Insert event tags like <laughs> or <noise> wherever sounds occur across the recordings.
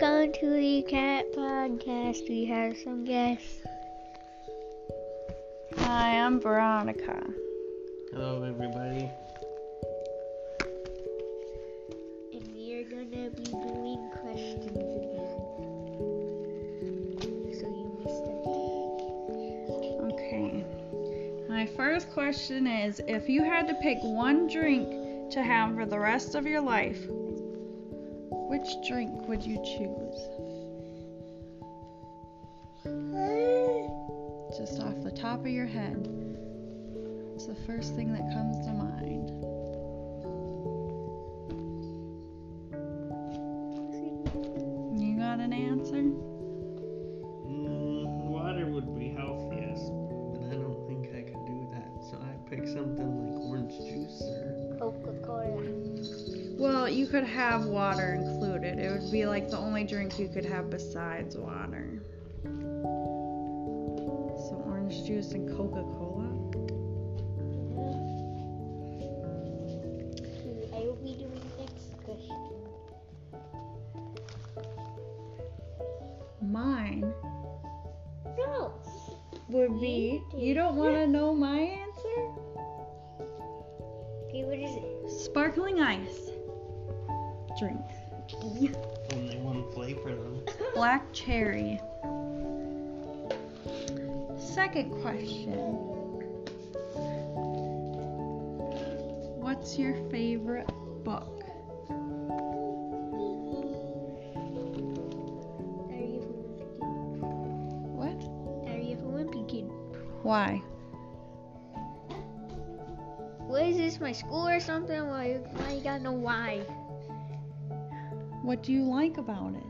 Welcome to the Cat Podcast. We have some guests. Hi, I'm Veronica. Hello, everybody. And we are gonna be doing questions again. So you missed it. Okay. My first question is if you had to pick one drink to have for the rest of your life, which drink would you choose? Just off the top of your head. It's the first thing that comes to mind. You got an answer? Mm, water would be healthiest, but I don't think I could do that. So I pick something like orange juice or. Coca Cola. Well, you could have water included. It would be like the only drink you could have besides water. So orange juice and Coca-Cola. Mm, I will be doing next question. Mine No. would be. You don't want to know my answer? Okay, what is it? Sparkling ice. Drink. Only one flavor though. <laughs> Black cherry. Second question. What's your favorite book? Diary of a Wimpy Kid. What? Diary of a Wimpy Kid. Why? What is this, my school or something? Why, why you gotta know why? What do you like about it?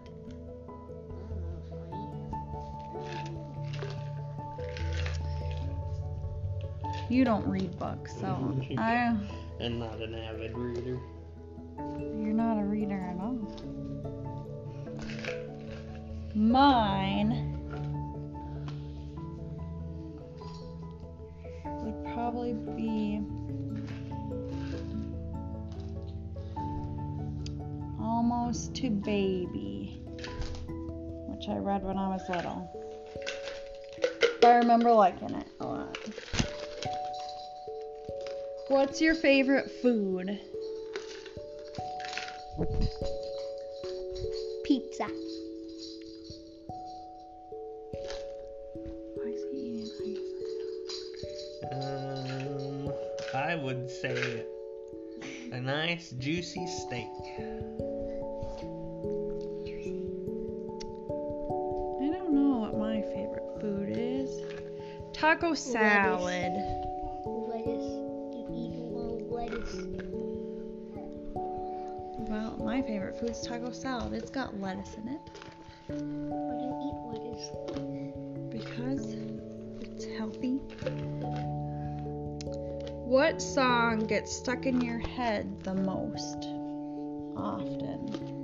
You don't read books, so mm-hmm. I And not an avid reader. you're not a reader at all. Mine would probably be Almost to Baby, which I read when I was little. I remember liking it a lot. What's your favorite food? Pizza. Why is he eating ice? Um, I would say a nice juicy steak. Taco salad. Lettuce. You eat lettuce. Well, my favorite food is taco salad. It's got lettuce in it Why do you eat lettuce? because it's healthy. What song gets stuck in your head the most often?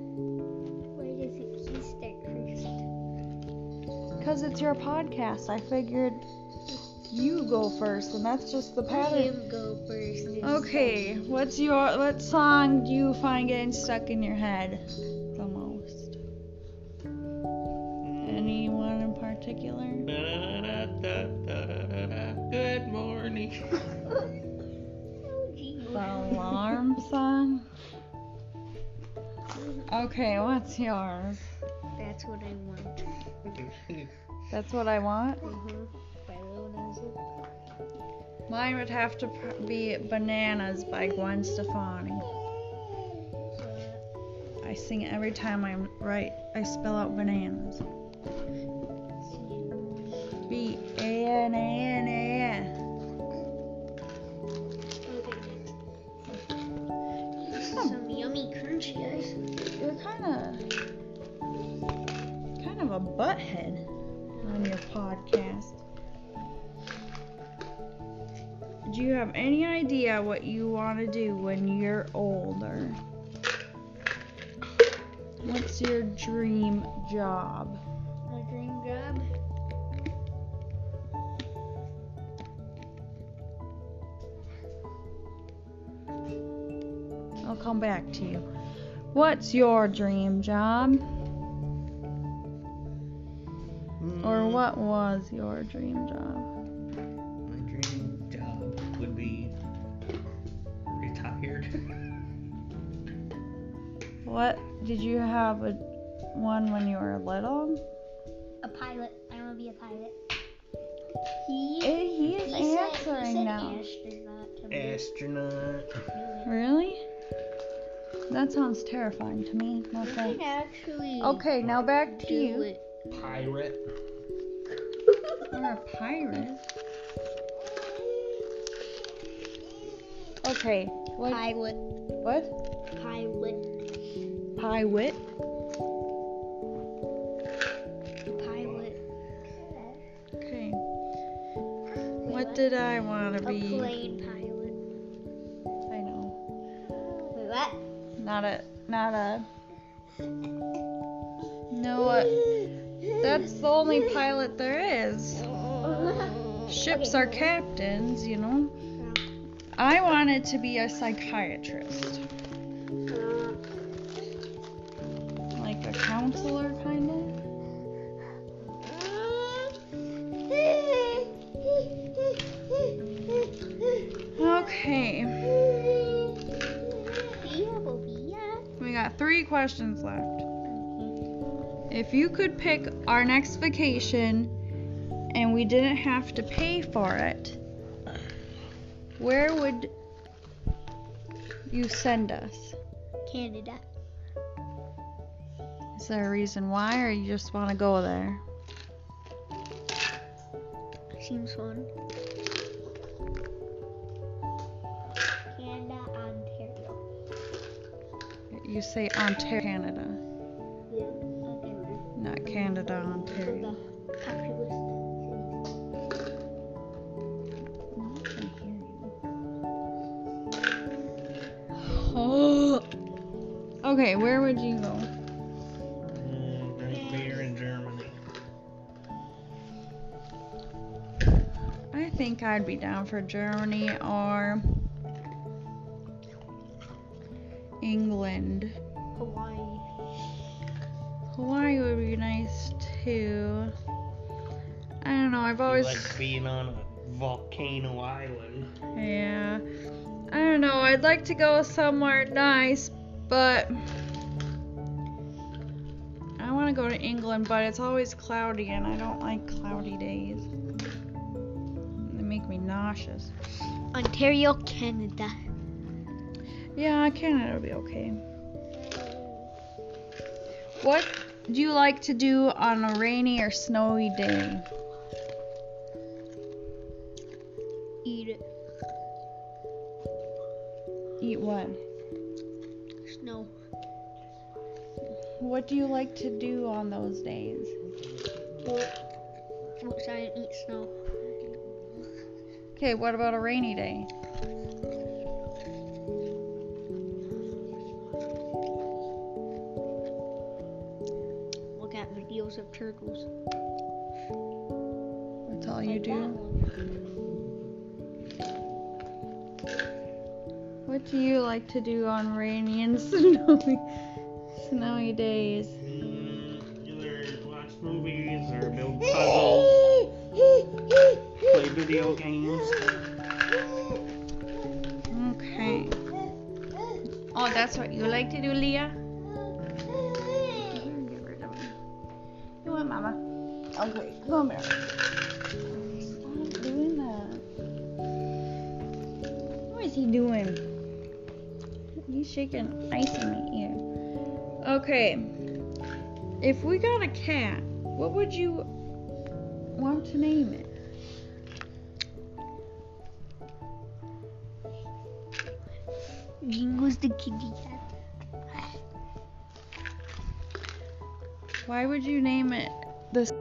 Because it's your podcast. I figured you go first, and that's just the pattern. Him go first. Okay, time. what's your what song do you find getting stuck in your head the most? Anyone in particular? Good morning. Oh. <laughs> The alarm song? Okay, what's yours? That's what I want. <laughs> That's what I want. Mm-hmm. By Lil Nas X. Mine would have to be Bananas by Gwen Stefani. I sing it every time I write, I spell out bananas. B A N A N A S. Some yummy crunchies. You're kind of a butthead on your podcast. Do you have any idea what you want to do when you're older? What's your dream job? My dream job. I'll come back to you. What's your dream job? What was your dream job? My dream job would be retired. What did you have a one when you were little? A pilot. I want to be a pilot. He, Eh, he is he said, he answering said now. astronaut to me. Astronaut. Really? That sounds terrifying to me. No You can thanks. actually Okay, now back to do you. it. Pirate. You're a pirate. Okay. What? Pilot. What? Pilot. Pirate. Pilot. Okay. What did I want to be? A plane pilot. I know. Wait, what? Not a. Not a. No. What? <laughs> That's the only pilot there is. Ships are captains, you know. I wanted to be a psychiatrist, like a counselor, kind of. Okay, we got three questions left. If you could pick our next vacation and we didn't have to pay for it, where would you send us? Canada. Is there a reason why, or you just want to go there? Seems fun. Canada, Ontario. You say Ontario, Canada, Yeah, Ontario. not Canada, Ontario. The Oh. Okay, where would you go? Mm, right there in Germany. I think I'd be down for Germany or England. Hawaii. Hawaii would be nice too. I don't know. I've You always like being on a volcano island. yeah. I don't know. I'd like to go somewhere nice, but I want to go to England, but it's always cloudy and I don't like cloudy days. They make me nauseous. Ontario, Canada. Yeah, Canada would be okay. What do you like to do on a rainy or snowy day? Eat it. Eat what? Snow. What do you like to do on those days? Outside and eat snow. Okay, what about a rainy day? At videos of turtles. That's all you Like that do? What do you like to do on rainy and <laughs> snowy snowy days? Mm, either watch movies or build <laughs> puzzles, play video games. Okay. Oh, that's what you like to do, Leah? Okay, come here. Stop doing that. What is he doing? He's shaking ice in my ear. Okay. If we got a cat, what would you want to name it? Jingo's the kitty cat. Why would you name it this?